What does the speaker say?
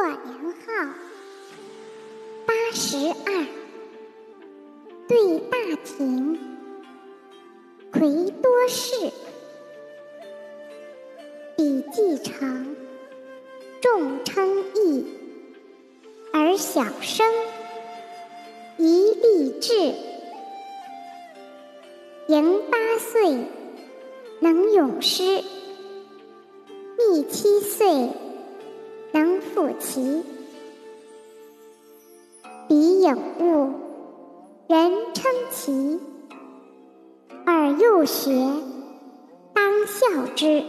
过年号八十二，对大庭，魁多士，笔记长，众称异，而小生，一立志，迎八岁，能咏诗。第七岁，能赋棋，彼有物，人称奇。尔幼学，当孝之。